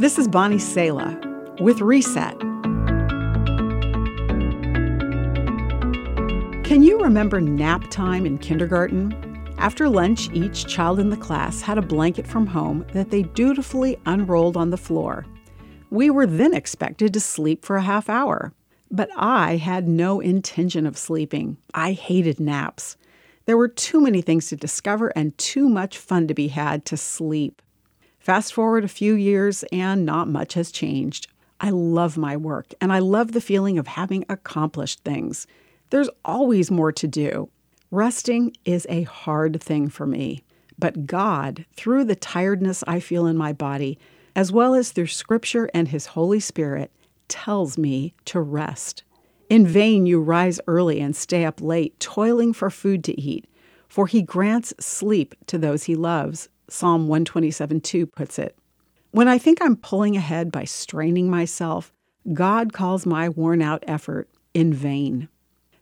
This is Bonnie Sala with Reset. Can you remember nap time in kindergarten? After lunch, each child in the class had a blanket from home that they dutifully unrolled on the floor. We were then expected to sleep for a half hour. But I had no intention of sleeping. I hated naps. There were too many things to discover and too much fun to be had to sleep. Fast forward a few years, and not much has changed. I love my work, and I love the feeling of having accomplished things. There's always more to do. Resting is a hard thing for me, but God, through the tiredness I feel in my body, as well as through Scripture and His Holy Spirit, tells me to rest. In vain you rise early and stay up late, toiling for food to eat, for he grants sleep to those he loves. Psalm 127 2 puts it. When I think I'm pulling ahead by straining myself, God calls my worn out effort in vain.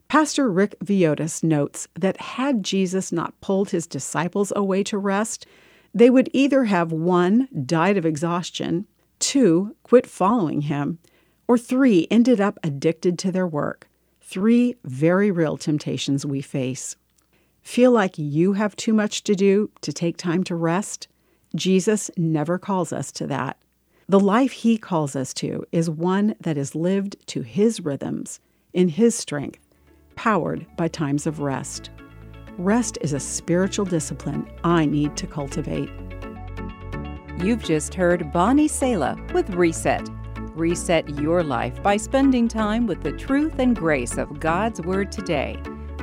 Pastor Rich Villodas notes that had Jesus not pulled his disciples away to rest, they would either have one, died of exhaustion, two, quit following him, or three, ended up addicted to their work. Three very real temptations we face. Feel like you have too much to do to take time to rest? Jesus never calls us to that. The life he calls us to is one that is lived to his rhythms, in his strength, powered by times of rest. Rest is a spiritual discipline I need to cultivate. You've just heard Bonnie Sala with Reset. Reset your life by spending time with the truth and grace of God's Word today.